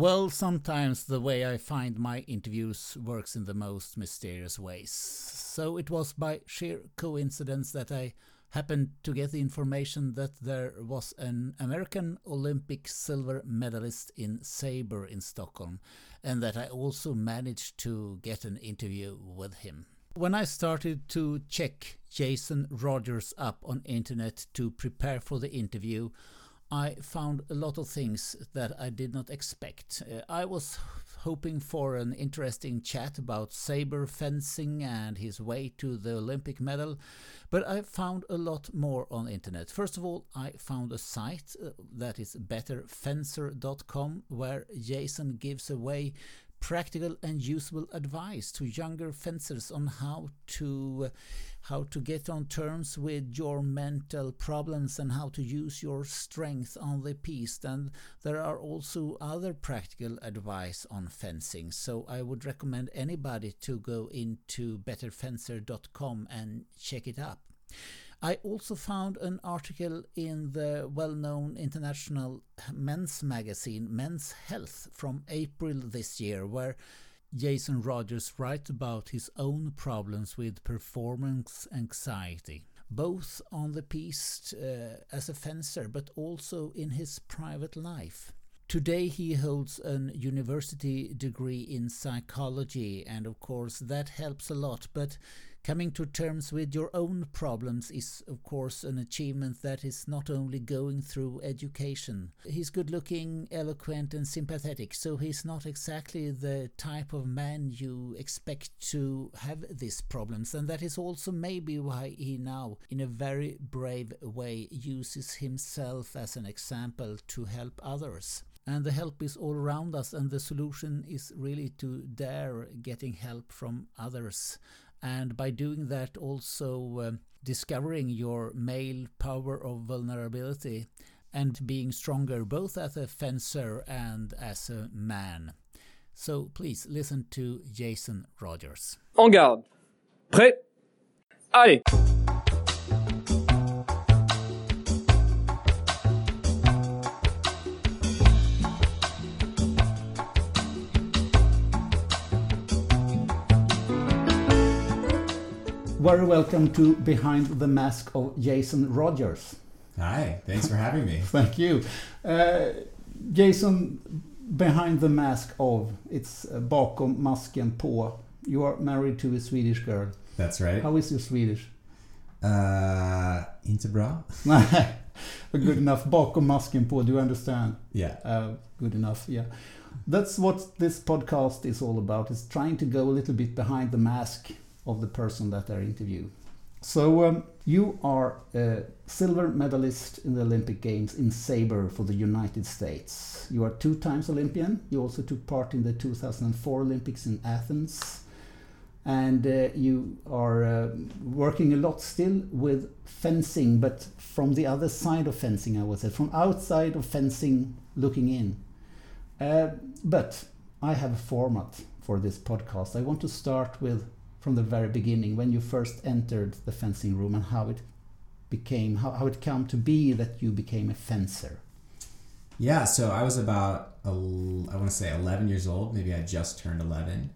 Well, sometimes the way I find my interviews works in the most mysterious ways. So it was by sheer coincidence that I happened to get the information that there was an American Olympic silver medalist in sabre in Stockholm, and that I also managed to get an interview with him. When I started to check Jason Rogers up on internet to prepare for the interview, I found a lot of things that I did not expect. Uh, I was hoping for an interesting chat about saber fencing and his way to the Olympic medal, but I found a lot more on the internet. First of all, I found a site uh, that is betterfencer.com where Jason gives away practical and useful advice to younger fencers on how to uh, how to get on terms with your mental problems and how to use your strength on the piste. And there are also other practical advice on fencing. So i would recommend anybody to go into betterfencer.com and check it up I also found an article in the well known international men's magazine Men's Health from April this year, where Jason Rogers writes about his own problems with performance anxiety, both on the piste uh, as a fencer but also in his private life. Today he holds an university degree in psychology, and of course that helps a lot, but Coming to terms with your own problems is, of course, an achievement that is not only going through education. He's good looking, eloquent, and sympathetic, so he's not exactly the type of man you expect to have these problems, and that is also maybe why he now, in a very brave way, uses himself as an example to help others and the help is all around us and the solution is really to dare getting help from others and by doing that also um, discovering your male power of vulnerability and being stronger both as a fencer and as a man. So please listen to Jason Rogers. En garde. Prêt. Allez. Very welcome to Behind the Mask of Jason Rogers. Hi, thanks for having me. Thank you. Uh, Jason, behind the mask of, it's uh, bakom masken på. You are married to a Swedish girl. That's right. How is your Swedish? Uh, inte bra. good enough. Bakom masken på, do you understand? Yeah. Uh, good enough, yeah. That's what this podcast is all about, is trying to go a little bit behind the mask of the person that I interview. So um, you are a silver medalist in the Olympic Games in saber for the United States. You are two times Olympian. You also took part in the 2004 Olympics in Athens. And uh, you are uh, working a lot still with fencing, but from the other side of fencing, I would say, from outside of fencing looking in. Uh, but I have a format for this podcast. I want to start with from the very beginning when you first entered the fencing room and how it became how, how it came to be that you became a fencer? Yeah so i was about i want to say 11 years old maybe i just turned 11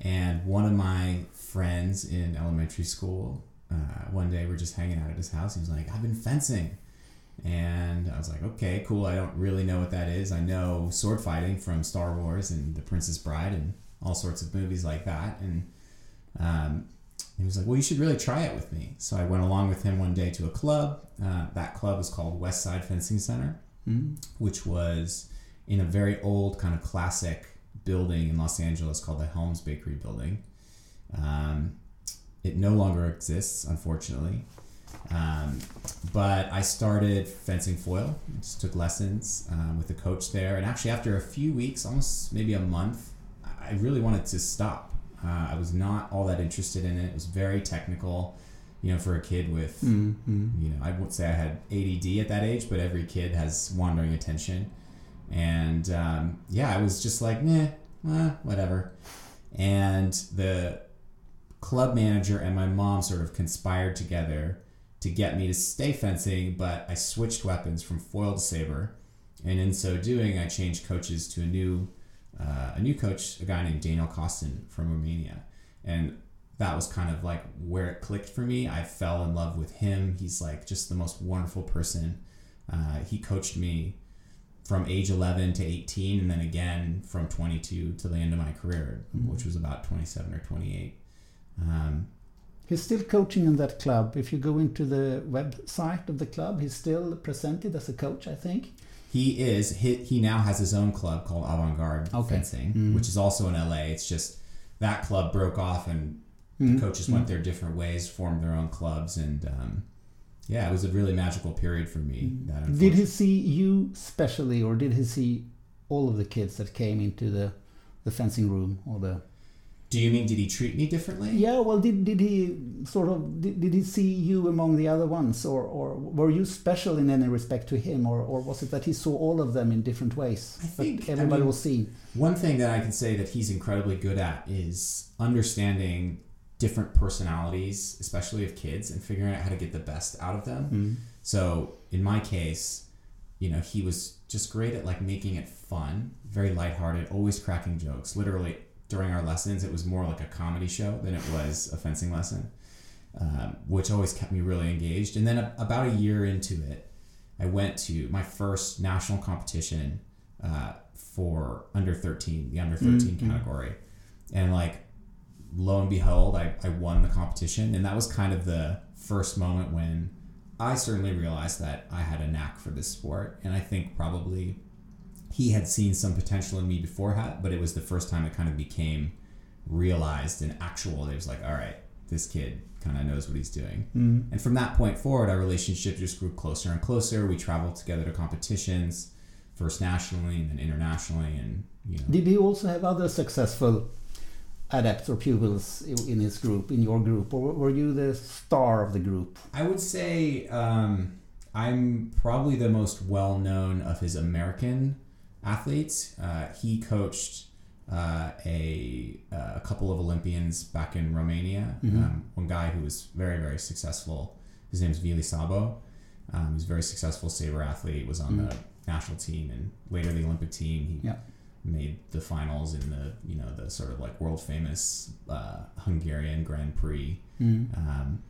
and one of my friends in elementary school uh, one day we're just hanging out at his house he was like i've been fencing. And i was like okay cool i don't really know what that is. I know sword fighting from star wars and the princess bride and all sorts of movies like that. And um, he was like, "Well, you should really try it with me." So I went along with him one day to a club. Uh, that club was called West Side Fencing Center, mm-hmm. which was in a very old kind of classic building in Los Angeles called the Helms Bakery Building. Um, it no longer exists, unfortunately. Um, but I started fencing foil. I just took lessons um, with the coach there, and actually, after a few weeks, almost maybe a month, I really wanted to stop uh, I was not all that interested in it. It was very technical, you know, for a kid with, mm-hmm. you know, I would say I had ADD at that age, but every kid has wandering attention. And um, yeah, I was just like, nah, eh, whatever. And the club manager and my mom sort of conspired together to get me to stay fencing, but I switched weapons from foil to saber. and in so doing, I changed coaches to a new uh, a new coach, a guy named Daniel Costin from Romania, and that was kind of like where it clicked for me. I fell in love with him. He's like just the most wonderful person. Uh, he coached me from age 11 to 18 and then again from 22 to the end of my career Mhm. which was about 27 or 28 um, He's still coaching in that club. If you go into the website of the club, he's still presented as a coach, I think. He is he, he now has his own club called avant-garde Okay. fencing Mm. which is also in la it's just that club broke off and Mm. coaches went their different ways formed their own clubs and um, yeah it was a really magical period for me that Mm. Did he see you specially, or did he see all of the kids that came into the, the fencing room or the? Do you mean did he treat me differently Yeah, well, did did he sort of did, did he see you among the other ones, or or were you special in any respect to him, or or was it that he saw all of them in different ways? I think- but I everybody mean- was seen. One thing that I can say that he's incredibly good at is understanding different personalities, especially of kids, and figuring out how to get the best out of them. Mm. So in my case, you know, he was just great at like making it fun, very lighthearted, always cracking jokes. Literally during our lessons, it was more like a comedy show than it was a fencing lesson, um, which always kept me really engaged. And then a, about a year into it, I went to my first national competition uh, for under 13, the under 13 Mm, mm. category. And like, lo and behold, I, I won the competition. And that was kind of the first moment when I certainly realized that I had a knack for this sport. And I think probably he had seen some potential in me beforehand, but it was the first time it kind of became realized and actual. It was like, all right, this kid kind of knows what he's doing. Mm. And from that point forward, our relationship just grew closer and closer. We traveled together to competitions, first nationally and then internationally, and you know. Did he also have other successful adepts or pupils in his group, in your group, or were you the star of the group? I would say um, I'm probably the most well known of his American athletes. Uh, he coached uh, a, a couple of Olympians back in Romania. Mhm. Um, one guy who was very, very successful. His name is Vili Szabo. Um, he's a very successful saber athlete. Was on the national team and later the Olympic team. He Yeah. made the finals in the you know the sort of like world famous uh, Hungarian Grand Prix. Mm. Um,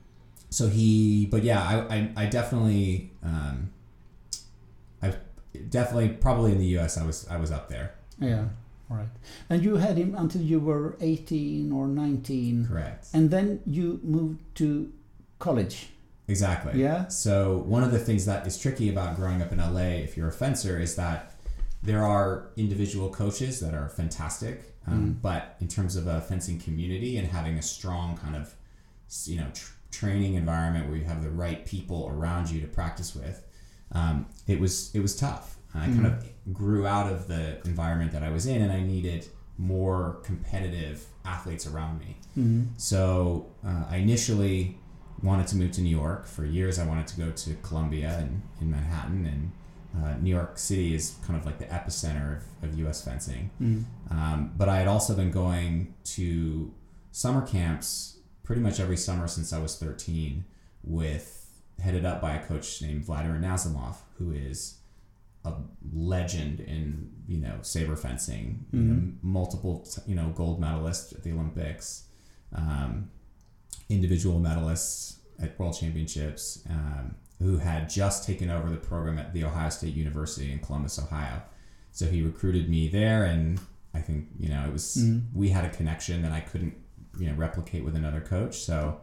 so he, but yeah, I, I, I definitely, um, definitely probably in the U.S. I was I was up there. Yeah, Right. And you had him until you were 18 or 19, Correct. and then you moved to college. Exactly. Yeah. So one of the things that is tricky about growing up in LA, if you're a fencer, is that there are individual coaches that are fantastic, um, Mm. but in terms of a fencing community and having a strong kind of you know tr- training environment where you have the right people around you to practice with, um, it was it was tough. I kind of grew out of the environment that I was in, and I needed more competitive athletes around me. Mm. So uh, I initially wanted to move to New York. For years, I wanted to go to Columbia and in Manhattan, and uh, New York City is kind of like the epicenter of, of U.S. fencing. Mm. Um, but I had also been going to summer camps pretty much every summer since I was 13, with headed up by a coach named Vladimir Nazlymov, who is a legend in you know saber fencing, you know, Mhm. multiple you know gold medalist at the Olympics, um, individual medalists at World Championships, um, who had just taken over the program at the Ohio State University in Columbus, Ohio. So he recruited me there, and I think you know it was Mm. we had a connection that I couldn't you know replicate with another coach. So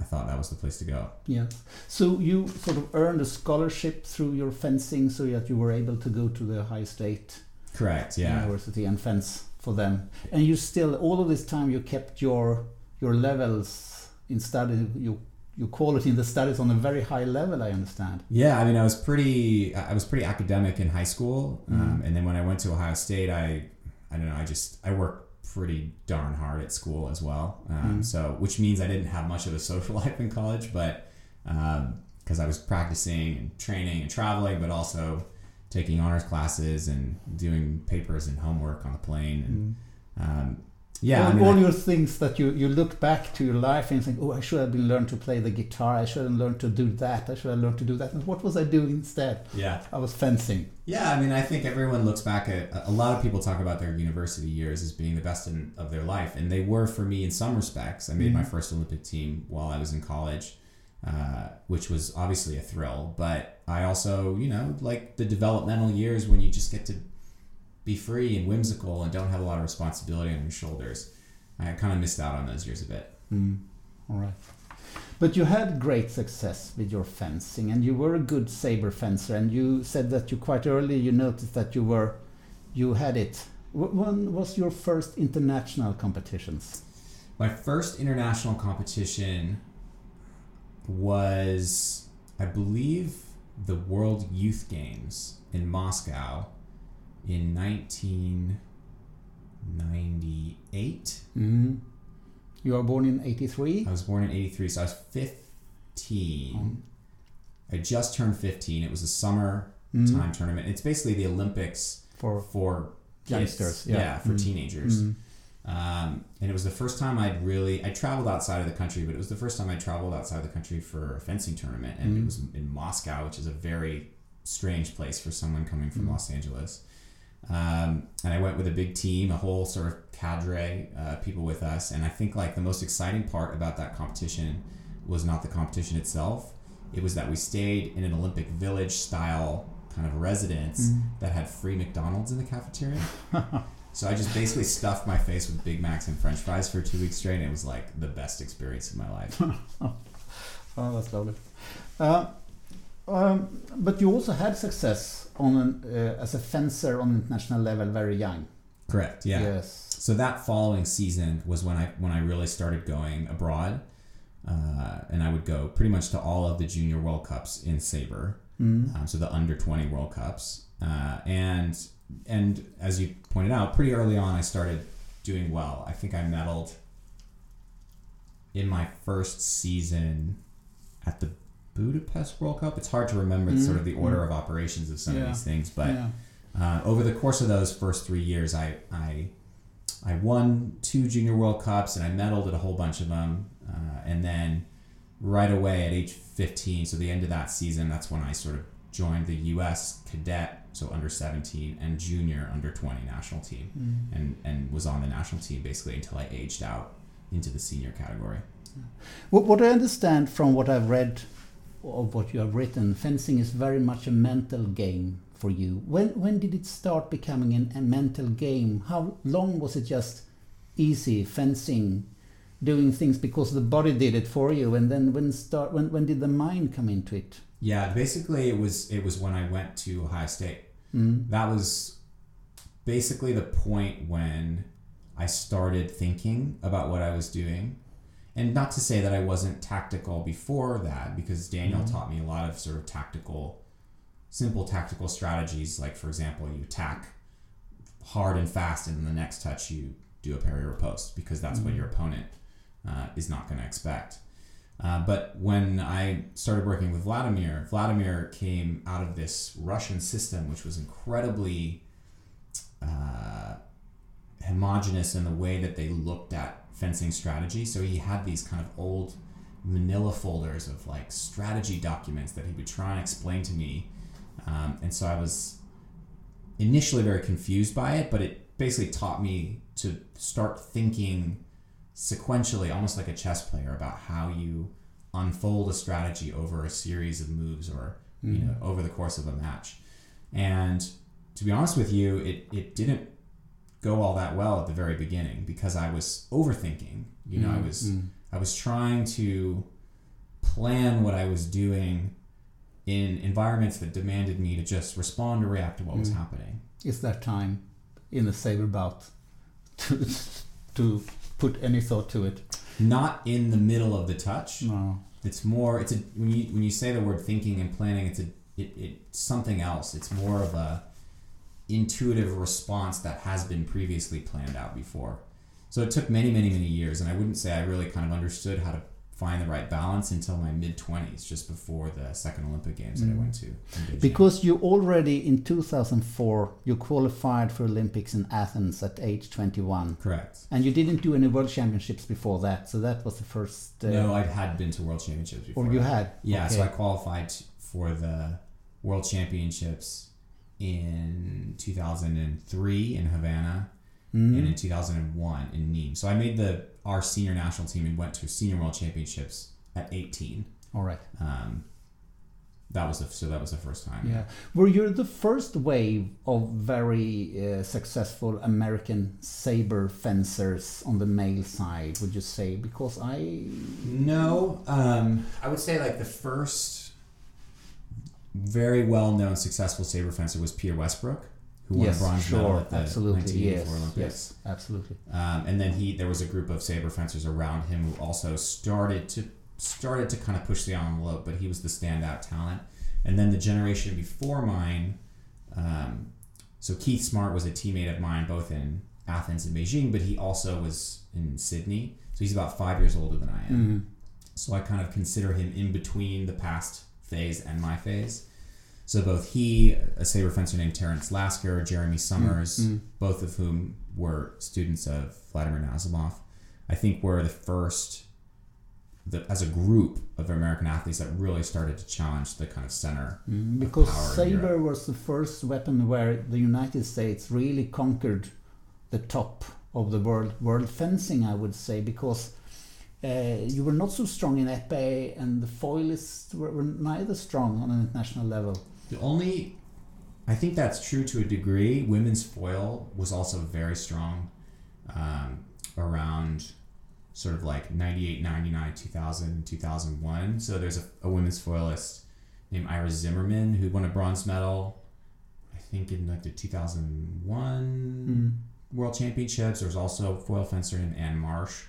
I thought that was the place to go. Yeah. So you sort of earned a scholarship through your fencing, so that you were able to go to the Ohio State Correct. Yeah. University and fence for them. And you still, all of this time, you kept your your levels in study, you your quality in the studies on a very high level. I understand. Yeah, I mean, I was pretty, I was pretty academic in high school, um, Mhm. and then when I went to Ohio State, I, I don't know, I just, I worked pretty darn hard at school as well. Um, Mhm. So, which means I didn't have much of a social life in college, but because I was practicing and training and traveling, but also taking honors classes and doing papers and homework on the plane. And, Mm. um, Yeah, all, I mean, all I- your things that you, you look back to your life and think, oh, I should have been learned to play the guitar. I should have learned to do that. I should have learned to do that. And what was I doing instead? yeah. I was fencing. Yeah, I mean, I think everyone looks back at a lot of people talk about their university years as being the best in, of their life, and they were for me in some respects. I made my first Olympic team while I was in college, uh, which was obviously a thrill. But I also, you know, like the developmental years when you just get to be free and whimsical and don't have a lot of responsibility on your shoulders. I kind of missed out on those years a bit. Mm, all right. But you had great success with your fencing, and you were a good saber fencer. And you said that you quite early you noticed that you were, you had it. When was your first international competitions? My first international competition was, I believe, the World Youth Games in Moscow in 1998. Mm. You are born in '83. I was born in 83, so I was 15. I just turned 15. It was a summer Mm. time tournament. It's basically the Olympics For for. Youngsters, yeah. for Mm. teenagers. Mm. Um, and it was the first time I'd really I traveled outside of the country, but it was the first time I traveled outside of the country for a fencing tournament, and it Mhm. was in Moscow, which is a very strange place for someone coming from Mhm. Los Angeles. Um, and I went with a big team, a whole sort of cadre, uh, people with us, and I think like the most exciting part about that competition was not the competition itself; it was that we stayed in an Olympic Village style kind of residence Mm. that had free McDonald's in the cafeteria. So I just basically stuffed my face with Big Macs and French fries for two weeks straight, and it was like the best experience of my life. Oh, that's lovely. Uh, um, but you also had success on an, uh, as a fencer on international level very young. Correct. Yeah. Yes. So that following season was when I when I really started going abroad, uh, and I would go pretty much to all of the junior World Cups in saber. Mm. um, so the under 20 World Cups. Uh, and and as you pointed out, pretty early on, I started doing well. I think I medaled in my first season at the Budapest World Cup. It's hard to remember Mm, sort of the order of operations of some Yeah. of these things, but yeah. uh, over the course of those first three years, I, I I won two Junior World Cups and I medaled at a whole bunch of them. Uh, and then right away at age 15, so the end of that season, that's when I sort of joined the U.S. cadet, so under 17, and junior under 20 national team, Mm. and and was on the national team basically until I aged out into the senior category. What, what I understand from what I've read of what you have written, fencing is very much a mental game for you. When when did it start becoming an, a mental game? How long was it just easy fencing, doing things because the body did it for you, and then when start when when did the mind come into it? Yeah, basically it was it was when I went to Ohio State. Mm. that was basically the point when I started thinking about what I was doing. And not to say that I wasn't tactical before that, because Daniel Mhm. taught me a lot of sort of tactical, simple tactical strategies. Like, for example, you attack hard and fast, and in the next touch, you do a parry or post, because that's what Mhm. your opponent uh, is not going to expect. Uh, but when I started working with Vladimir, Vladimir came out of this Russian system, which was incredibly uh, homogenous in the way that they looked at fencing strategy. So he had these kind of old manila folders of like strategy documents that he would try and explain to me. Um, and so I was initially very confused by it, but it basically taught me to start thinking sequentially, almost like a chess player, about how you unfold a strategy over a series of moves or you know over the course of a match. And to be honest with you, it, it didn't go all that well at the very beginning because I was overthinking. You know, I was Mm. I was trying to plan what I was doing in environments that demanded me to just respond or react to what was Mm. happening. Is there time in the saber bout to to put any thought to it? Not in the middle of the touch. No. It's more. It's a when you when you say the word thinking and planning. It's a it, it's something else. It's more of a intuitive response that has been previously planned out before. So it took many many many years, and I wouldn't say I really kind of understood how to find the right balance until my mid 20s, just before the second Olympic Games that I went to. Because you already in 2004 you qualified for Olympics in Athens at age 21, Correct. and you didn't do any World Championships before that. So that was the first. Uh, no, I had been to World Championships before. or you that. had. Yeah, so I qualified for the World Championships in 2003 in Havana Mhm. and in 2001 in Nîmes. So I made the our senior national team and went to senior world championships at 18. All right. Um, that was the so that was the first time. Yeah. Were you the first wave of very uh, successful American saber fencers on the male side? Would you say? Because I. No, um, I would say like the first very well known successful saber fencer was Peter Westbrook, who won yes, a bronze sure, medal at the absolutely, 1984 yes, Olympics. yes, absolutely. Um, and then he there was a group of saber fencers around him who also started to started to kind of push the envelope, but he was the standout talent. And then the generation before mine, um, so Keith Smart was a teammate of mine both in Athens and Beijing, but he also was in Sydney. So he's about five years older than I am. Mhm. So I kind of consider him in between the past phase and my phase. So both he, a saber fencer named Terrence Lasker, Jeremy Summers, mm. both of whom were students of Vladimir Nazlymov, I think were the first, the, as a group of American athletes that really started to challenge the kind of center. Mm, because power in saber was the first weapon where the United States really conquered the top of the world world fencing. I would say because. Uh, you were not so strong in epee, and the foilists were, were neither strong on an international level. The only, I think that's true to a degree. Women's foil was also very strong um, around sort of like 98, 99, 2000, 2001. So there's a, a women's foilist named Iris Zimmerman who won a bronze medal, I think in like the 2001 Mm. World Championships. There was also a foil fencer named Anne Marsh,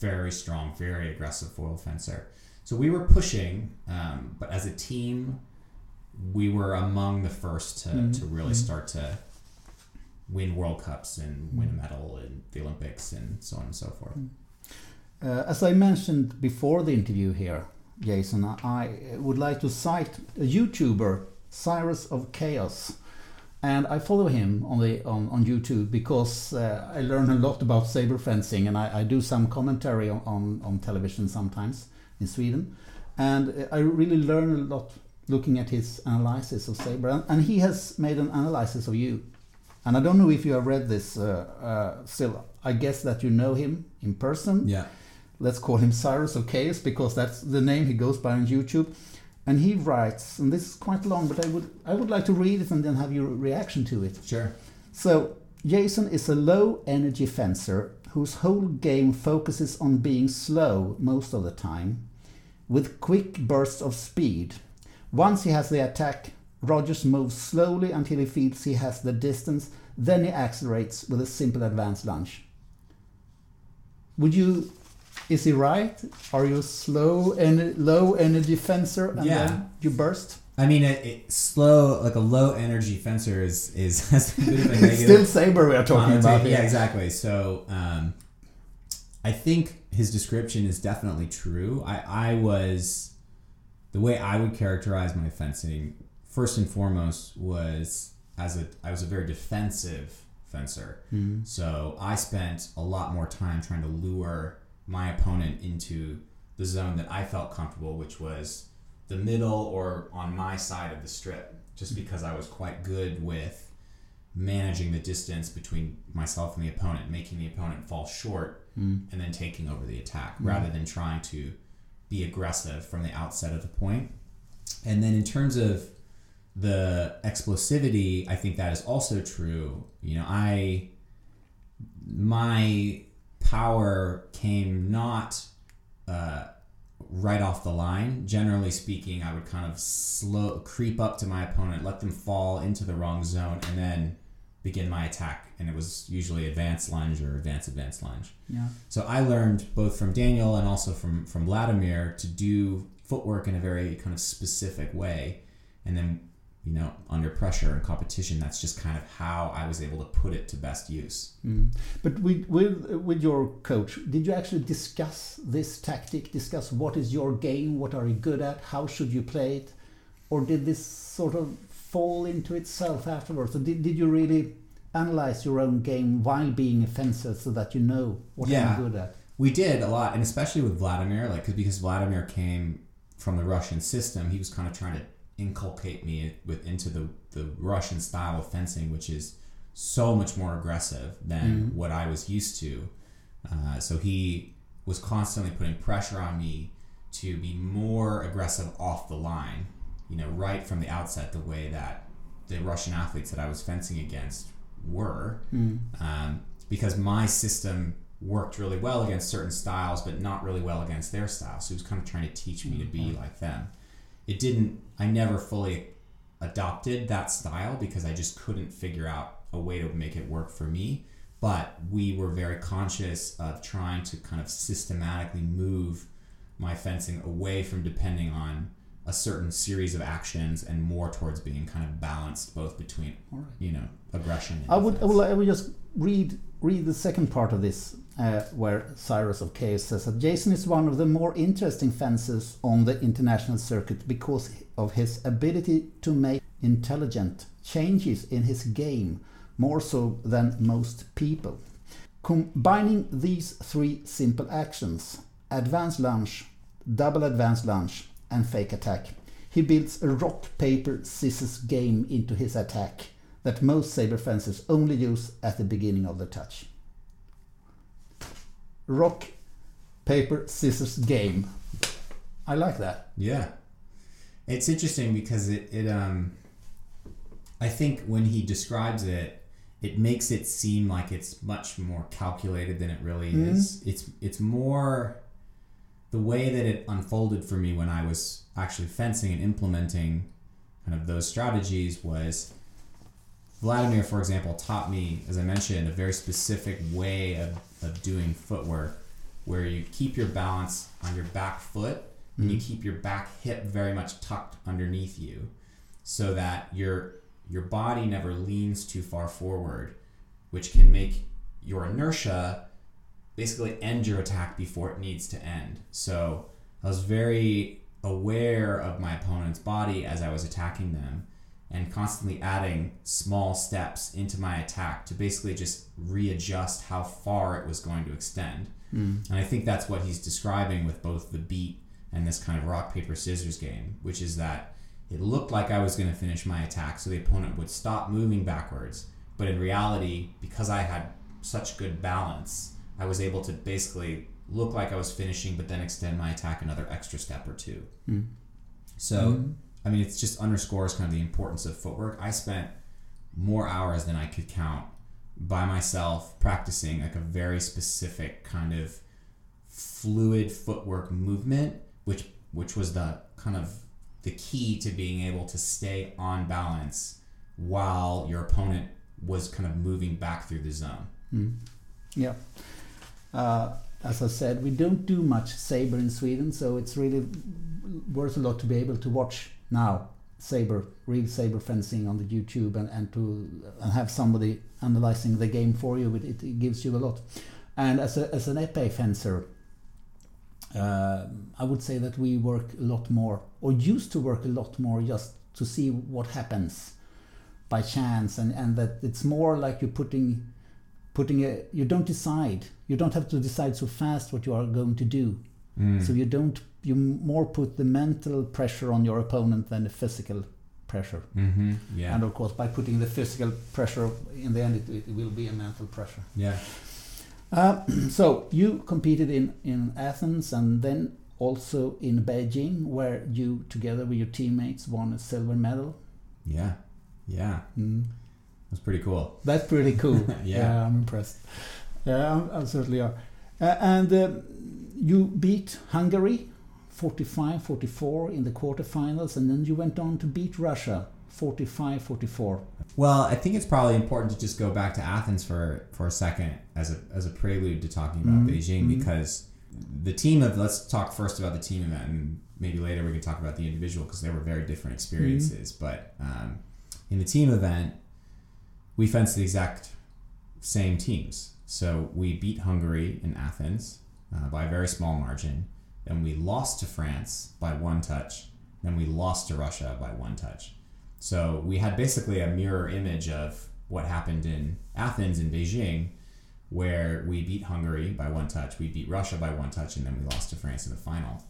very strong, very aggressive foil fencer. So we were pushing, um, but as a team, we were among the first to, Mhm. to really Mhm. start to win World Cups and win a medal in the Olympics and so on and so forth. Uh, as I mentioned before the interview here, Jason, I would like to cite a YouTuber, Cyrus of Chaos, and I follow him on the on, on YouTube because uh, I learn a lot about saber fencing, and I, I do some commentary on, on, on television sometimes in Sweden, and uh, I really learn a lot looking at his analysis of saber, and, and he has made an analysis of you, and I don't know if you have read this. Uh, uh, still, I guess that you know him in person Yeah. let's call him Cyrus of Chaos because that's the name he goes by on YouTube. And he writes, and this is quite long, but I would I would like to read it and then have your reaction to it. Sure. So Jason is a low energy fencer whose whole game focuses on being slow most of the time, with quick bursts of speed. Once he has the attack, Rogers moves slowly until he feels he has the distance, then he accelerates with a simple advanced lunge. Would you? Is he right? Are you slow and low energy fencer and Yeah. then you burst? I mean, it, it slow like a low energy fencer is is has a bit of a negative. Still saber we are talking about. Yeah, exactly. So um, I think his description is definitely true. I, I was the way I would characterize my fencing first and foremost was as a I was a very defensive fencer. Mm. So I spent a lot more time trying to lure my opponent into the zone that I felt comfortable, which was the middle or on my side of the strip, just because I was quite good with managing the distance between myself and the opponent, making the opponent fall short, Mm. and then taking over the attack Mm. rather than trying to be aggressive from the outset of the point. And then in terms of the explosivity, I think that is also true. You know, I my power came not uh, right off the line. Generally speaking, I would kind of slow creep up to my opponent, let them fall into the wrong zone, and then begin my attack. And it was usually advanced lunge or advanced advanced lunge. Yeah. So I learned both from Daniel and also from from Vladimir to do footwork in a very kind of specific way, and then you know, under pressure and competition. That's just kind of how I was able to put it to best use. Mm. But with, with with your coach, did you actually discuss this tactic? Discuss what is your game? What are you good at? How should you play it? Or did this sort of fall into itself afterwards? Or did, did you really analyze your own game while being fencer so that you know what Yeah. you're good at? We did a lot, and especially with Vladimir, like 'cause- because Vladimir came from the Russian system, he was kind of trying to inculcate me with into the the Russian style of fencing, which is so much more aggressive than Mhm. what I was used to. Uh, so he was constantly putting pressure on me to be more aggressive off the line, you know, right from the outset, the way that the Russian athletes that I was fencing against were Mm. um, because my system worked really well against certain styles, but not really well against their style. So he was kind of trying to teach me to be like them. It didn't. I never fully adopted that style because I just couldn't figure out a way to make it work for me. But we were very conscious of trying to kind of systematically move my fencing away from depending on a certain series of actions and more towards being kind of balanced both between you know aggression and I would, I would, I would just read read the second part of this, uh, where Cyrus of Chaos says that Jason is one of the more interesting fencers on the international circuit because of his ability to make intelligent changes in his game, more so than most people. Combining these three simple actions advanced lunge, double advanced lunge, and fake attack, he builds a rock, paper, scissors game into his attack that most saber fencers only use at the beginning of the touch. Rock, paper, scissors game. I like that. Yeah. It's interesting because it, it um I think when he describes it, it makes it seem like it's much more calculated than it really Mhm. is. It's it's more the way that it unfolded for me when I was actually fencing and implementing kind of those strategies was Vladimir, for example, taught me, as I mentioned, a very specific way of, of doing footwork where you keep your balance on your back foot and you mm-hmm. keep your back hip very much tucked underneath you so that your your body never leans too far forward, which can make your inertia basically end your attack before it needs to end. So I was very aware of my opponent's body as I was attacking them and constantly adding small steps into my attack to basically just readjust how far it was going to extend. Hmm. And I think that's what he's describing with both the beat and this kind of rock, paper, scissors game, which is that it looked like I was going to finish my attack, so the opponent would stop moving backwards. But in reality, because I had such good balance, I was able to basically look like I was finishing, but then extend my attack another extra step or two. Hmm. So, hmm. I mean, it just underscores kind of the importance of footwork. I spent more hours than I could count by myself practicing like a very specific kind of fluid footwork movement, which which was the kind of the key to being able to stay on balance while your opponent was kind of moving back through the zone. Yeah. Uh, as I said, we don't do much saber in Sweden, so it's really worth a lot to be able to watch now saber, real saber fencing on the YouTube, and, and to and have somebody analyzing the game for you. It, it, gives you a lot. And as a as an epee fencer, uh, I would say that we work a lot more, or used to work a lot more, just to see what happens by chance, and and that it's more like you're putting putting a you don't decide you don't have to decide so fast what you are going to do so you don't you more put the mental pressure on your opponent than the physical pressure Mm-hmm. Yeah. and of course by putting the physical pressure in the end it, it will be a mental pressure yeah. uh, so you competed in in athens and then also in beijing where you together with your teammates won a silver medal Yeah. Yeah. mm. Was pretty cool. That's pretty cool. Yeah. I'm impressed. Yeah, I'm- I certainly are. Uh, and um, you beat Hungary 45 44 in the quarterfinals, and then you went on to beat Russia 45 44. Well, I think it's probably important to just go back to Athens for for a second as a as a prelude to talking about Mhm, Beijing mhm. because the team of let's talk first about the team event, and maybe later we can talk about the individual because they were very different experiences. But um, in the team event, we fenced the exact same teams. So we beat Hungary in Athens uh, by a very small margin. Then we lost to France by one touch. Then we lost to Russia by one touch. So we had basically a mirror image of what happened in Athens and Beijing, where we beat Hungary by one touch, we beat Russia by one touch, and then we lost to France in the final.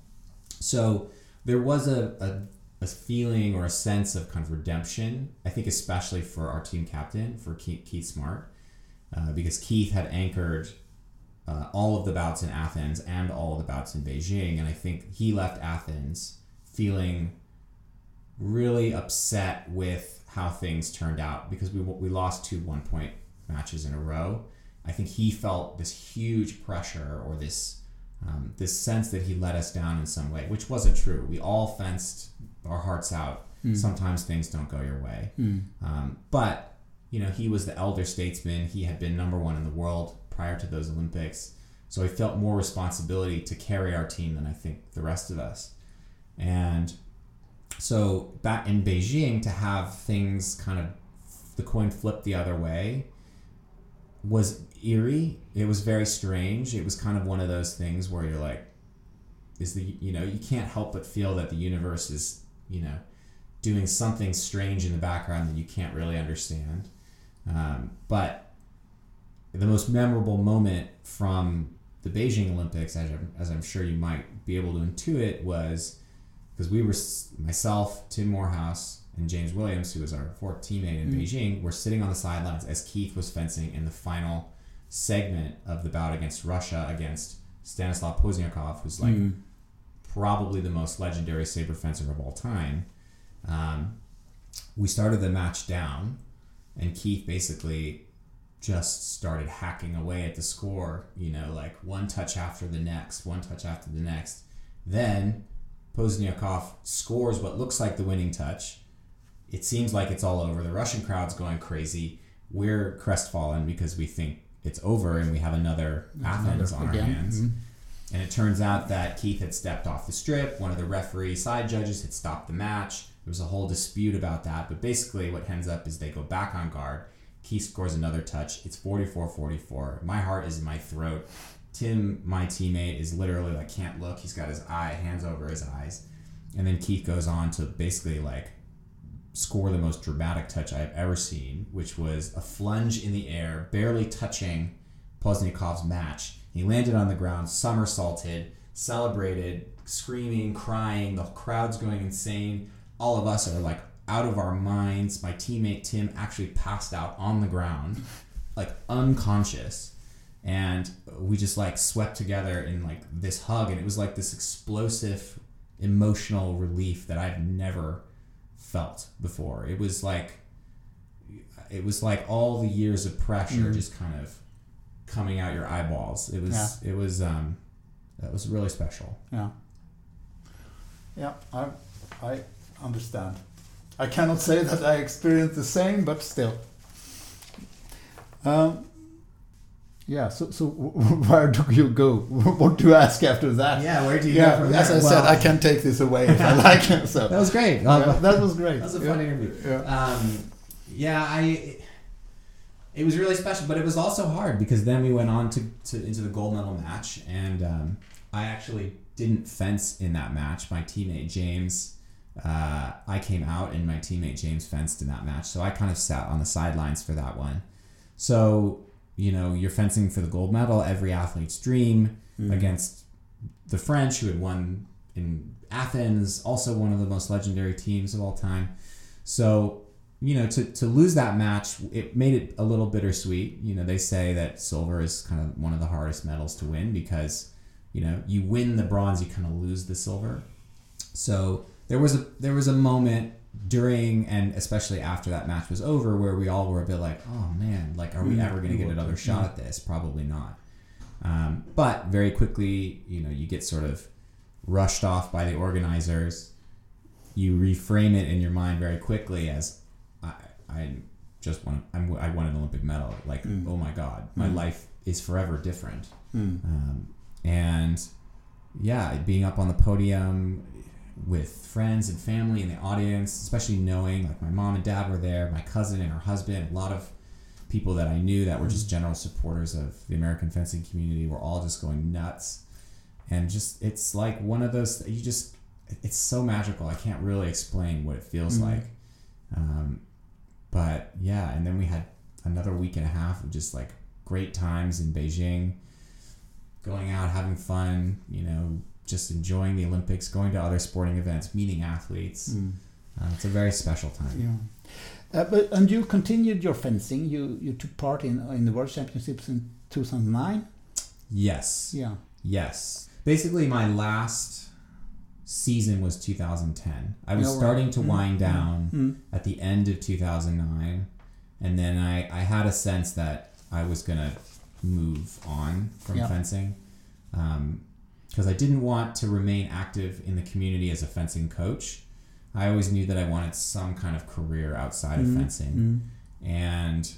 So there was a, a, a feeling or a sense of kind of redemption, I think, especially for our team captain, for Keith, Smart, uh, because Keith had anchored uh, all of the bouts in Athens and all of the bouts in Beijing. And I think he left Athens feeling really upset with how things turned out because we, we lost two one point matches in a row. I think he felt this huge pressure or this um, this sense that he let us down in some way, which wasn't true. We all fenced our hearts out. Mm. Sometimes things don't go your way, mm. um, but you know he was the elder statesman. He had been number one in the world prior to those Olympics, so I felt more responsibility to carry our team than I think the rest of us. And so back in Beijing, to have things kind of the coin flip the other way was eerie. It was very strange. It was kind of one of those things where you're like, is the you know you can't help but feel that the universe is you know doing something strange in the background that you can't really understand. Um, but the most memorable moment from the Beijing Olympics, as I'm, as I'm sure you might be able to intuit, was because we were myself, Tim Morehouse, and James Williams, who was our fourth teammate in mm. Beijing, were sitting on the sidelines as Keith was fencing in the final segment of the bout against Russia against Stanislav Pozniakov, who's like mm. probably the most legendary saber fencer of all time. Um, we started the match down, and Keith basically just started hacking away at the score, you know, like one touch after the next, one touch after the next. Then Pozniakov scores what looks like the winning touch. It seems like it's all over. The Russian crowd's going crazy. We're crestfallen because we think it's over and we have another Athens on again. our hands. Mm-hmm. And it turns out that Keith had stepped off the strip. One of the referee side judges had stopped the match. There was a whole dispute about that. But basically, what ends up is they go back on guard. Keith scores another touch. It's 44 44. My heart is in my throat. Tim, my teammate, is literally like can't look. He's got his eye, hands over his eyes. And then Keith goes on to basically like score the most dramatic touch I've ever seen, which was a flunge in the air, barely touching Pozniakov's match. He landed on the ground, somersaulted, celebrated, screaming, crying. The crowd's going insane. All of us are like out of our minds. My teammate Tim actually passed out on the ground, like unconscious and we just like swept together in like this hug and it was like this explosive emotional relief that I've never felt before. It was like it was like all the years of pressure mm. just kind of coming out your eyeballs. It was yeah. it was um that was really special. Yeah. Yeah, I I understand. I cannot say that I experienced the same, but still. Um, yeah, so so where do you go? what do you ask after that? Yeah, where do you yeah, go? as I well, said, I can take this away if I like. It, so that was great. Yeah, that was great. That was a fun yeah. interview. Yeah. Um, yeah, I. It was really special, but it was also hard because then we went on to, to into the gold medal match, and um, I actually didn't fence in that match. My teammate James, uh, I came out, and my teammate James fenced in that match, so I kind of sat on the sidelines for that one. So you know, you're fencing for the gold medal, every athlete's dream mm. against the French, who had won in Athens, also one of the most legendary teams of all time. So, you know, to, to lose that match, it made it a little bittersweet. You know, they say that silver is kind of one of the hardest medals to win because, you know, you win the bronze, you kind of lose the silver. So there was a there was a moment during and especially after that match was over where we all were a bit like oh man like are we mm, ever going to get another shot at this probably not um, but very quickly you know you get sort of rushed off by the organizers you reframe it in your mind very quickly as i, I just want I'm, i won an olympic medal like mm. oh my god my mm. life is forever different mm. um, and yeah, being up on the podium with friends and family in the audience, especially knowing like my mom and dad were there, my cousin and her husband, a lot of people that I knew that were just general supporters of the American fencing community were all just going nuts. And just, it's like one of those, you just, it's so magical. I can't really explain what it feels Mhm. like. Um, but yeah, and then we had another week and a half of just like great times in Beijing, going out, having fun, you know, just enjoying the Olympics, going to other sporting events, meeting athletes. Mm. Uh, it's a very special time. Yeah. Uh, but and you continued your fencing. You you took part in in the World Championships in 2009. Yes. Yeah. Yes. Basically, my last season was 2010. I was right. starting to Mm, wind mm, down Mm. at the end of 2009. And then I, I had a sense that I was going to move on from Yeah. fencing because I didn't want to remain active in the community as a fencing coach. I always knew that I wanted some kind of career outside of Mm, fencing. mm. And,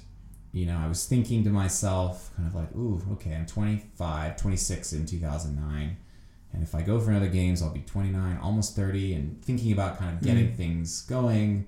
you know, I was thinking to myself, kind of like, ooh, okay, I'm 25, 26 in 2009. And if I go for another games, I'll be 29, almost 30. And thinking about kind of getting Mm. things going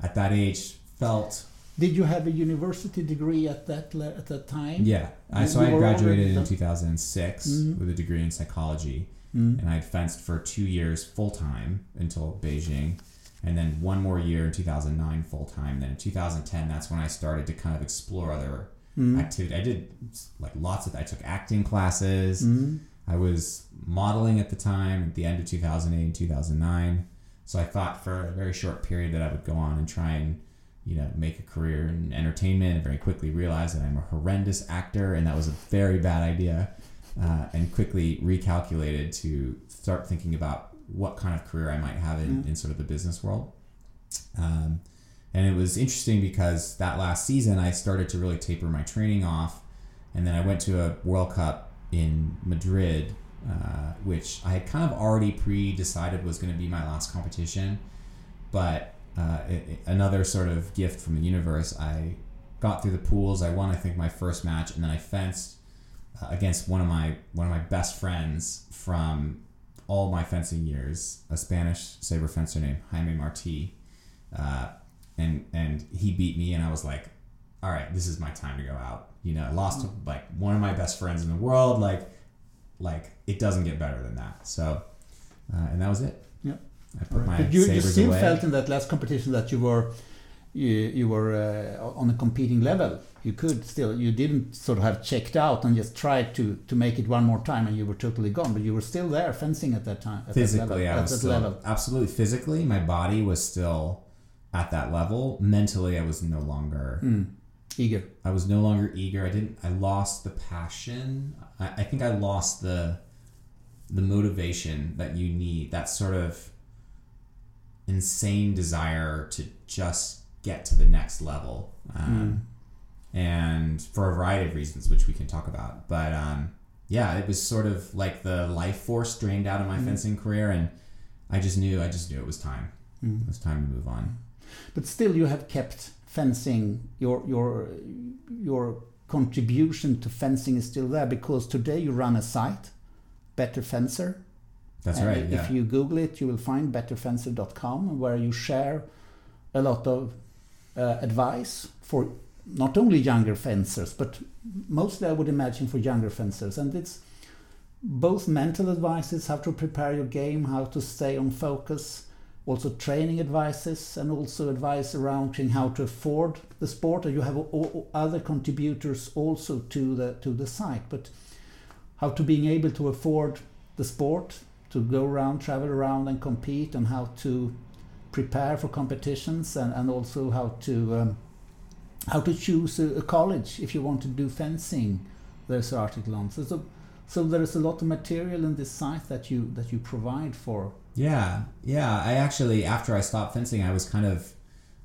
at that age felt, Did you have a university degree at that le- at that time? yeah. I, so I graduated in done- 2006 Mhm. with a degree in psychology. Mm. And I had fenced for two years full time until Beijing. And then one more year in 2009 full time. Then in 2010, that's when I started to kind of explore other Mm. activity. I did like lots of. I took acting classes. Mm. I was modeling at the time at the end of 2008 and 2009. So I thought for a very short period that I would go on and try and you know make a career in entertainment. And very quickly realized that I'm a horrendous actor, and that was a very bad idea. Uh, and quickly recalculated to start thinking about what kind of career I might have in, Mm. in sort of the business world. Um, and it was interesting because that last season I started to really taper my training off, and then I went to a World Cup in Madrid, uh, which I had kind of already pre-decided was going to be my last competition, but uh, it, another sort of gift from the universe. I got through the pools. I won, I think, my first match, and then I fenced uh, against one of my one of my best friends from all my fencing years, a Spanish saber fencer named Jaime Marti, uh, and and he beat me, and I was like, all right, this is my time to go out. You know, I lost to like one of my best friends in the world. Like, like it doesn't get better than that. So, uh, and that was it. I put my But you, you still away. felt in that last competition that you were you, you were uh, on a competing level. You could still you didn't sort of have checked out and just tried to to make it one more time and you were totally gone. But you were still there fencing at that time. At physically, that level, I at was that still level. absolutely physically. My body was still at that level. Mentally, I was no longer. Mm. Eager. I was no longer eager. I didn't. I lost the passion. I, I think I lost the the motivation that you need. That sort of insane desire to just get to the next level. Um, And for a variety of reasons, which we can talk about. But um, yeah, it was sort of like the life force drained out of my Mm. fencing career, and I just knew. I just knew it was time. Mm. It was time to move on. But still, you have kept fencing. Your your your contribution to fencing is still there because today you run a site, Better Fencer. That's And right. If Yeah. you Google it, you will find betterfencer.com where you share a lot of uh, advice for not only younger fencers, but mostly I would imagine for younger fencers. And it's both mental advices, how to prepare your game, how to stay on focus, also training advices, and also advice around how to afford the sport. And you have other contributors also to the to the site, but how to being able to afford the sport, to go around, travel around, and compete, and how to prepare for competitions, and, and also how to um, how to choose a, a college if you want to do fencing. There's an article on so. so so there is a lot of material in this site that you that you provide for. Yeah, yeah. I actually, after I stopped fencing, I was kind of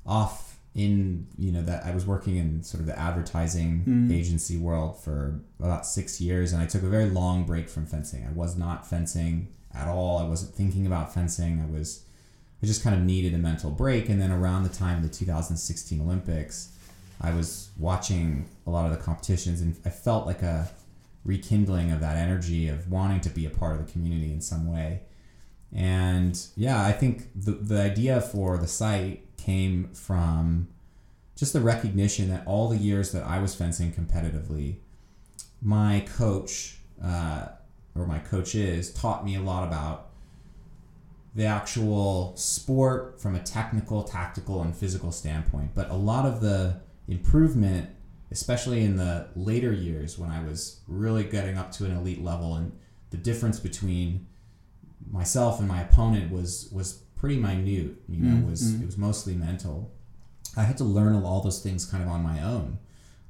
off in, you know, that I was working in sort of the advertising Mm. agency world for about six years, and I took a very long break from fencing. I was not fencing at all. I wasn't thinking about fencing. I was, I just kind of needed a mental break. And then around the time of the 2016 Olympics, I was watching a lot of the competitions, and I felt like a rekindling of that energy of wanting to be a part of the community in some way. And yeah, I think the, the idea for the site came from just the recognition that all the years that I was fencing competitively, my coach uh, or my coach is, taught me a lot about the actual sport from a technical, tactical, and physical standpoint. But a lot of the improvement, especially in the later years when I was really getting up to an elite level, and the difference between myself and my opponent was was pretty minute. You know, Mm, was mm. it was mostly mental. I had to learn all those things kind of on my own.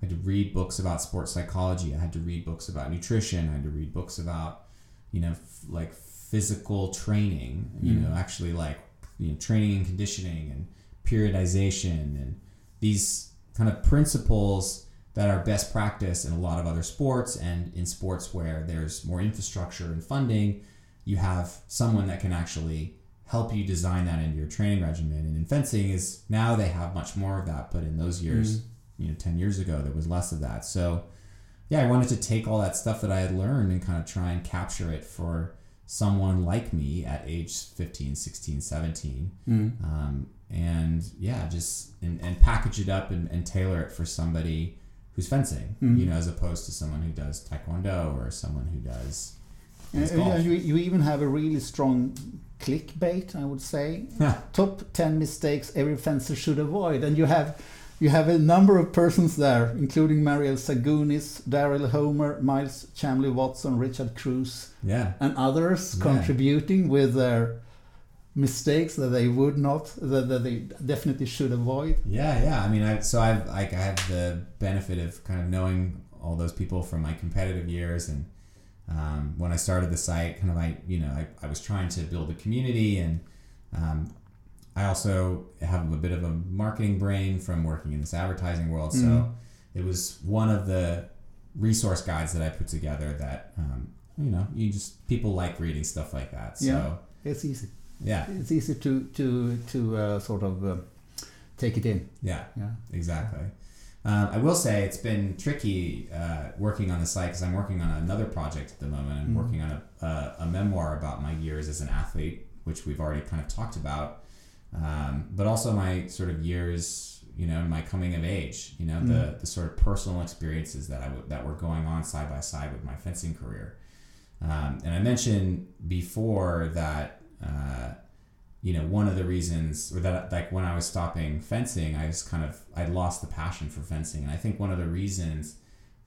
I had to read books about sports psychology. I had to read books about nutrition. I had to read books about, you know, f- like physical training. You Mm. know, actually like you know training and conditioning and periodization and these kind of principles that are best practice in a lot of other sports and in sports where there's more infrastructure and funding, you have someone that can actually help you design that into your training regimen. And in fencing is now they have much more of that, but in those years, you know, 10 years ago, there was less of that. So yeah, I wanted to take all that stuff that I had learned and kind of try and capture it for someone like me at age 15, 16, 17 Mm. um, and yeah, just and, and package it up and, and tailor it for somebody who's fencing, Mhm. you know, as opposed to someone who does taekwondo or someone who does. Golf. and you, you even have a really strong clickbait, I would say. Top 10 mistakes every fencer should avoid. And you have you have a number of persons there, including Mariel Zagunis, Daryl Homer, Miles Chamley Watson, Richard Cruz, yeah, and others Yeah. contributing with their mistakes that they would not, that, that they definitely should avoid. yeah, yeah. I mean, I so I've like I have the benefit of kind of knowing all those people from my competitive years and. Um, when I started the site, kind of I, you know, I, I was trying to build a community and um, I also have a bit of a marketing brain from working in this advertising world. So Mhm. it was one of the resource guides that I put together that, um, you know, you just, people like reading stuff like that. So, Yeah. It's easy. yeah, It's easy to to to uh, sort of uh, take it in. yeah, Yeah. exactly. Um, I will say it's been tricky uh, working on the site because I'm working on another project at the moment. I'm Mhm. working on a, a, a memoir about my years as an athlete, which we've already kind of talked about, um, but also my sort of years, you know, my coming of age, you know, the, Mm. the sort of personal experiences that I w- that were going on side by side with my fencing career. Um, and I mentioned before that, uh, you know, one of the reasons, or that like when I was stopping fencing, I was kind of I lost the passion for fencing, and I think one of the reasons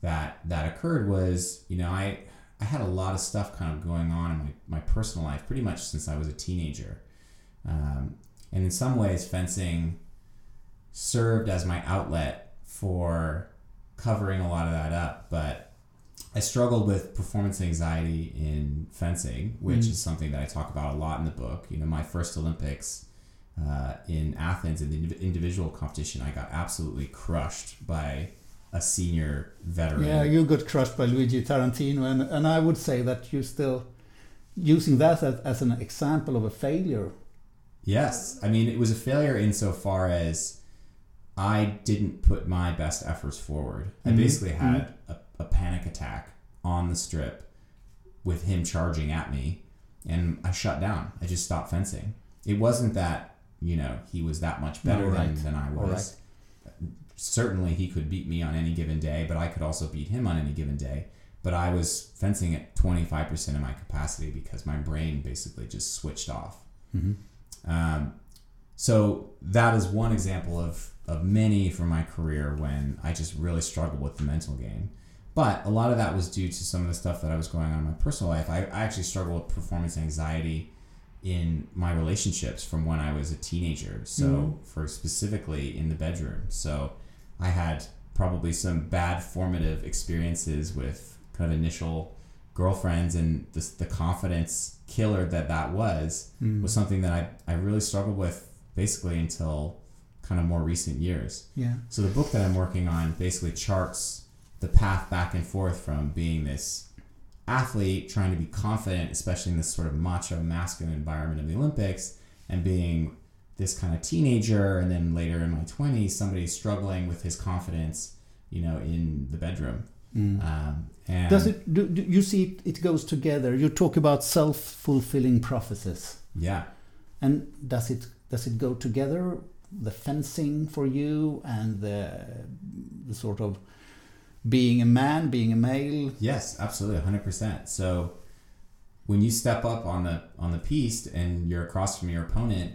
that that occurred was, you know, I I had a lot of stuff kind of going on in my, my personal life pretty much since I was a teenager, um, and in some ways, fencing served as my outlet for covering a lot of that up, but I struggled with performance anxiety in fencing, which Mm. is something that I talk about a lot in the book. You know, my first Olympics uh, in Athens in the individual competition, I got absolutely crushed by a senior veteran. Yeah, you got crushed by Luigi Tarantino, and, and I would say that you still using that as, as an example of a failure. Yes. I mean, it was a failure insofar as I didn't put my best efforts forward. I Mhm. basically had a, a panic attack on the strip with him charging at me, and I shut down. I just stopped fencing. It wasn't that, you know, he was that much better No, than, than I was. Certainly, he could beat me on any given day, but I could also beat him on any given day. But I was fencing at 25% of my capacity because my brain basically just switched off. Um, so that is one example of, of many from my career when I just really struggled with the mental game. But a lot of that was due to some of the stuff that I was going on in my personal life. I, I actually struggled with performance anxiety in my relationships from when I was a teenager. So Mhm. for specifically in the bedroom. So I had probably some bad formative experiences with kind of initial girlfriends and the, the confidence killer that that was Mm. was something that I, I really struggled with basically until kind of more recent years. Yeah. So the book that I'm working on basically charts the path back and forth from being this athlete trying to be confident, especially in this sort of macho masculine environment of the Olympics, and being this kind of teenager, and then later in my 20s, somebody struggling with his confidence, you know, in the bedroom. Um, and Does it? Do, do you see it, it goes together? You talk about self-fulfilling prophecies, Yeah. and does it does it go together? The fencing for you and the the sort of being a man, being a male. Yes, absolutely, hundred percent. So when you step up on the on the piste and you're across from your opponent,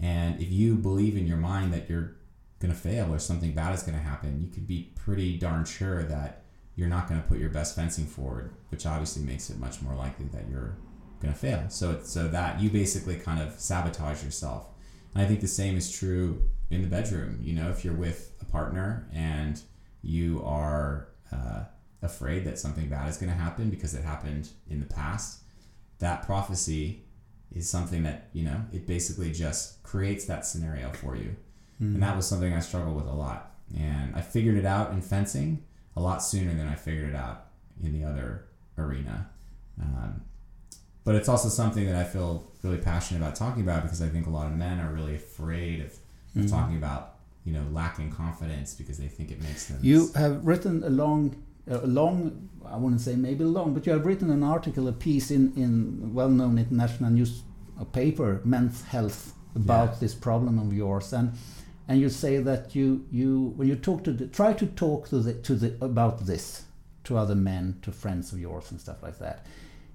and if you believe in your mind that you're gonna fail or something bad is gonna happen, you could be pretty darn sure that you're not gonna put your best fencing forward, which obviously makes it much more likely that you're gonna fail. So it's so that you basically kind of sabotage yourself. And I think the same is true in the bedroom. You know, if you're with a partner and you are uh, afraid that something bad is going to happen because it happened in the past, that prophecy is something that, you know, it basically just creates that scenario for you. And that was something I struggled with a lot. And I figured it out in fencing a lot sooner than I figured it out in the other arena. Um, but it's also something that I feel really passionate about talking about because I think a lot of men are really afraid of, of talking about, you know, lacking confidence because they think it makes them. You have written a long, a long. I wouldn't say maybe long, but you have written an article, a piece in in well-known international news paper, Men's Health, about Yeah. this problem of yours, and and you say that you you when you talk to the, try to talk to the to the about this to other men, to friends of yours and stuff like that.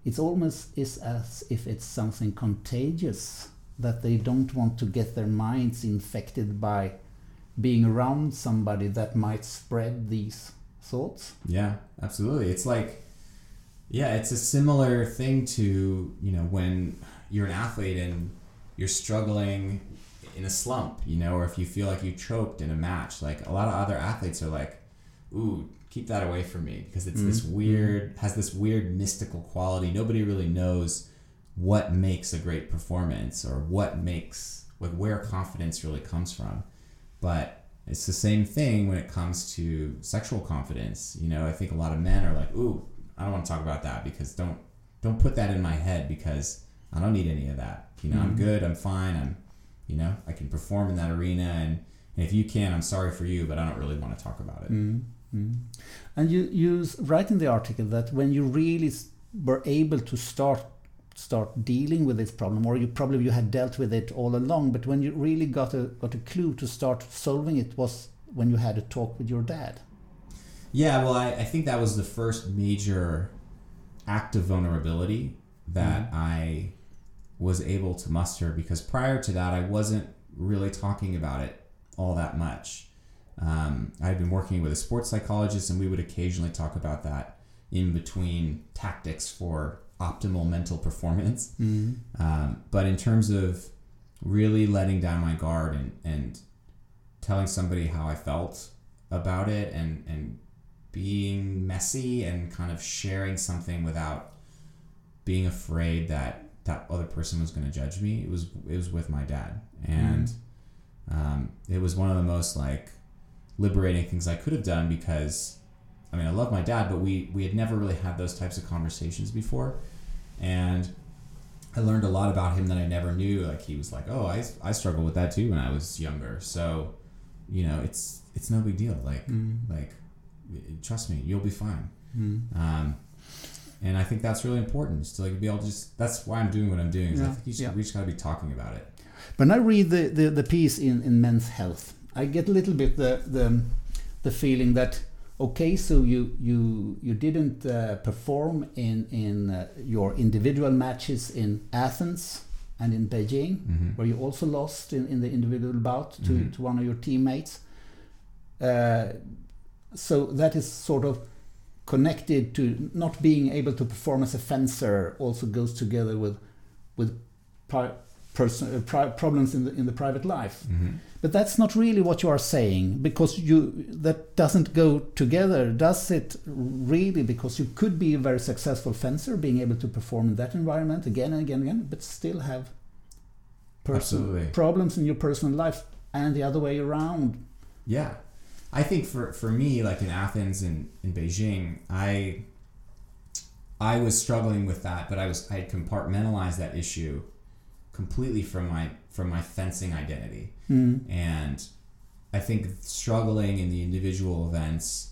It's almost is as if it's something contagious that they don't want to get their minds infected by being around somebody that might spread these thoughts. Yeah, absolutely. It's like, yeah, it's a similar thing to, you know, when you're an athlete and you're struggling in a slump, you know, or if you feel like you choked in a match. Like a lot of other athletes are like, ooh, keep that away from me because it's this mm-hmm. weird, has this weird mystical quality. Nobody really knows what makes a great performance or what makes, like, where confidence really comes from. But it's the same thing when it comes to sexual confidence. You know, I think a lot of men are like, "Ooh, I don't want to talk about that because don't don't put that in my head because I don't need any of that. You know, I'm mm-hmm. good, I'm fine, I'm you know, I can perform in that arena and, and if you can, I'm sorry for you, but I don't really want to talk about it. Mm-hmm. Mm-hmm. And you, you write in the article that when you really were able to start start dealing with this problem, or you probably you had dealt with it all along, but when you really got a got a clue to start solving it was when you had a talk with your dad. Yeah, well, I, I think that was the first major act of vulnerability that mm-hmm. I was able to muster because prior to that, I wasn't really talking about it all that much. Um, I had been working with a sports psychologist, and we would occasionally talk about that in between tactics for optimal mental performance. Um, but in terms of really letting down my guard and, and telling somebody how I felt about it and, and being messy and kind of sharing something without being afraid that that other person was going to judge me. It was it was with my dad, and um, it was one of the most like liberating things I could have done because I mean I love my dad, but we we had never really had those types of conversations before, and I learned a lot about him that I never knew. Like he was like, oh, I I struggled with that too when I was younger, so you know it's it's no big deal. Like like trust me, you'll be fine. Um, and I think that's really important. Is to like be able to just that's why I'm doing what I'm doing. Is I think you just, yeah. we just gotta be talking about it. When I read the, the, the piece in, in Men's Health, I get a little bit the the, the feeling that okay, so you you you didn't uh, perform in in uh, your individual matches in Athens and in Beijing, where you also lost in, in the individual bout to, to one of your teammates. Uh, so that is sort of connected to not being able to perform as a fencer also goes together with with pri- person, uh, problems in the in the private life. But that's not really what you are saying because you that doesn't go together, does it? Really, because you could be a very successful fencer, being able to perform in that environment again and again and again, but still have personal problems in your personal life, and the other way around. Yeah. I think for, for me, like in Athens and in Beijing, I I was struggling with that, but I was I had compartmentalized that issue completely from my from my fencing identity. And I think struggling in the individual events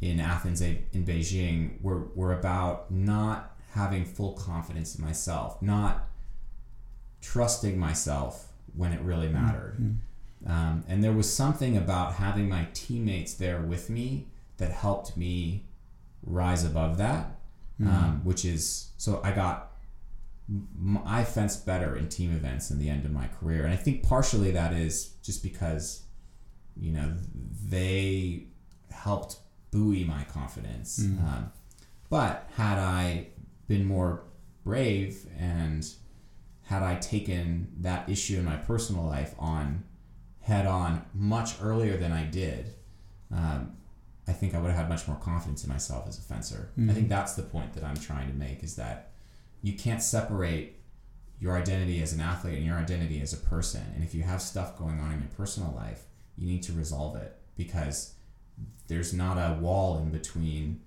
in Athens in Beijing were were about not having full confidence in myself, not trusting myself when it really mattered. Mm-hmm. Um, and there was something about having my teammates there with me that helped me rise above that, mm-hmm. um, which is so I got I fenced better in team events in the end of my career, and I think partially that is just because you know they helped buoy my confidence. Mm-hmm. Um, but had I been more brave and had I taken that issue in my personal life on head on much earlier than I did, um, I think I would have had much more confidence in myself as a fencer. Mm-hmm. I think that's the point that I'm trying to make is that you can't separate your identity as an athlete and your identity as a person. And if you have stuff going on in your personal life, you need to resolve it because there's not a wall in between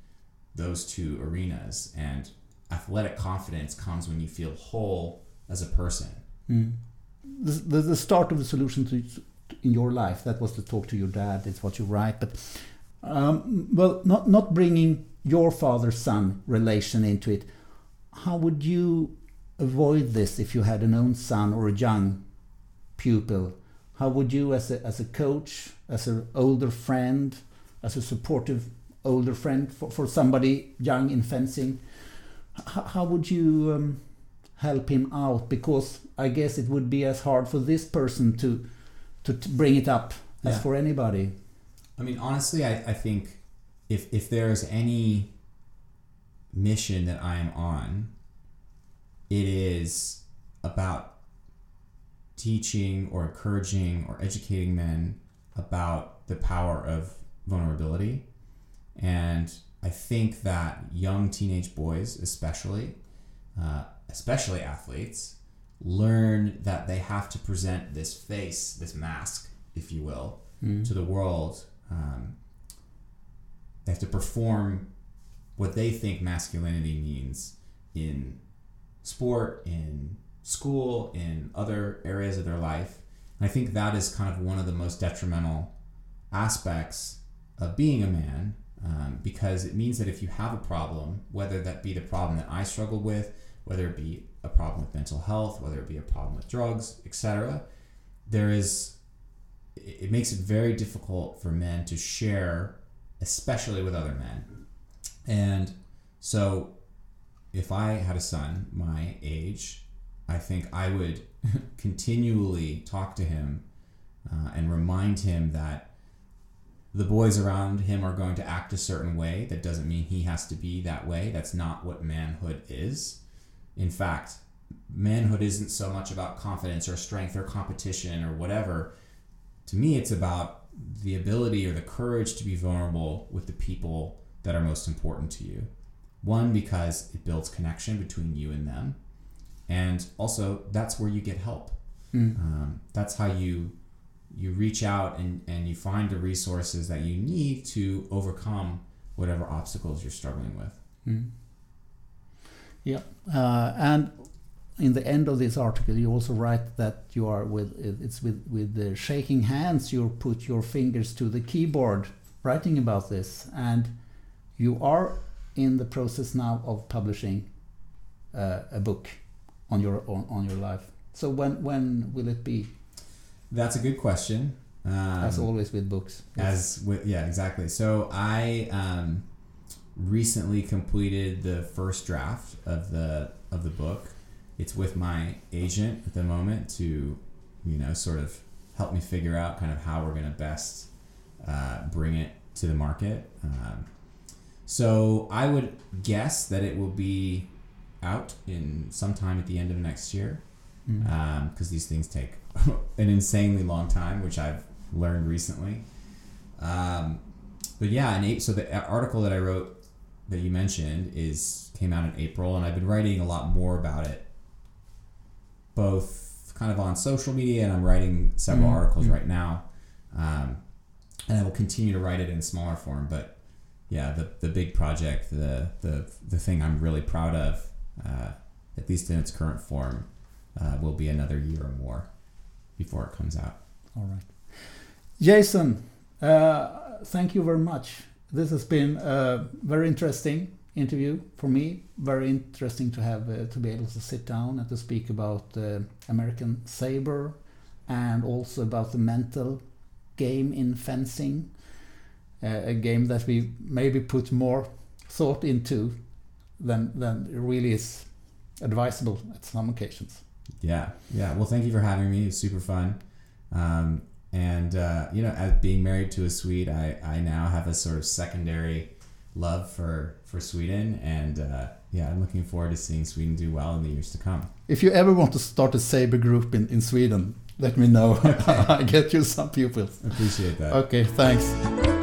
those two arenas. And athletic confidence comes when you feel whole as a person. Mm. The, the, the, start of the solution to, in your life that was to talk to your dad. It's what you write, but um, well, not not bringing your father son relation into it. How would you avoid this if you had an own son or a young pupil? How would you, as a as a coach, as an older friend, as a supportive older friend for, for somebody young in fencing, how, how would you um, help him out? Because I guess it would be as hard for this person to to, bring it up as yeah. for anybody. I mean, honestly, I, I think if if there's any mission that I am on, it is about teaching or encouraging or educating men about the power of vulnerability. And I think that young teenage boys, especially, uh, especially athletes, learn that they have to present this face, this mask, if you will, mm. to the world um, they have to perform what they think masculinity means in sport, in school, in other areas of their life. And I think that is kind of one of the most detrimental aspects of being a man um, because it means that if you have a problem, whether that be the problem that I struggled with, whether it be a problem with mental health, whether it be a problem with drugs, etc., there is it makes it very difficult for men to share, especially with other men. And so, if I had a son my age, I think I would continually talk to him uh, and remind him that the boys around him are going to act a certain way. That doesn't mean he has to be that way. That's not what manhood is. In fact, manhood isn't so much about confidence or strength or competition or whatever to me, it's about the ability or the courage to be vulnerable with the people that are most important to you. One, because it builds connection between you and them. And also, that's where you get help. Mm. Um, that's how you you reach out and, and you find the resources that you need to overcome whatever obstacles you're struggling with. Mm. Yeah. Uh, and in the end of this article, you also write that you are with it's with with the shaking hands you put your fingers to the keyboard writing about this, and you are in the process now of publishing uh, a book on your on, on your life. So when when will it be? That's a good question. Um, as always with books. As with yeah, exactly. So I um, recently completed the first draft of the of the book it's with my agent at the moment to, you know, sort of help me figure out kind of how we're going to best uh, bring it to the market. Um, so I would guess that it will be out in sometime at the end of next year because mm. um, these things take an insanely long time, which I've learned recently. Um, but yeah, eight, so the article that I wrote that you mentioned is came out in April, and I've been writing a lot more about it both kind of on social media and I'm writing several mm-hmm. articles mm-hmm. right now. Um, and I will continue to write it in smaller form. But yeah, the, the big project, the, the, the thing I'm really proud of, uh, at least in its current form, uh, will be another year or more before it comes out. All right. Jason, uh, thank you very much. This has been a very interesting interview for me. Very interesting to have uh, to be able to sit down and to speak about uh, American Saber and also about the mental game in fencing, uh, a game that we maybe put more thought into than than really is advisable at some occasions. Yeah, yeah. Well, thank you for having me. It's super fun. Um, and uh, you know, as being married to a Swede, I, I now have a sort of secondary love for for Sweden, and uh, yeah, I'm looking forward to seeing Sweden do well in the years to come. If you ever want to start a Saber group in, in Sweden, let me know. I get you some pupils. Appreciate that. Okay, thanks.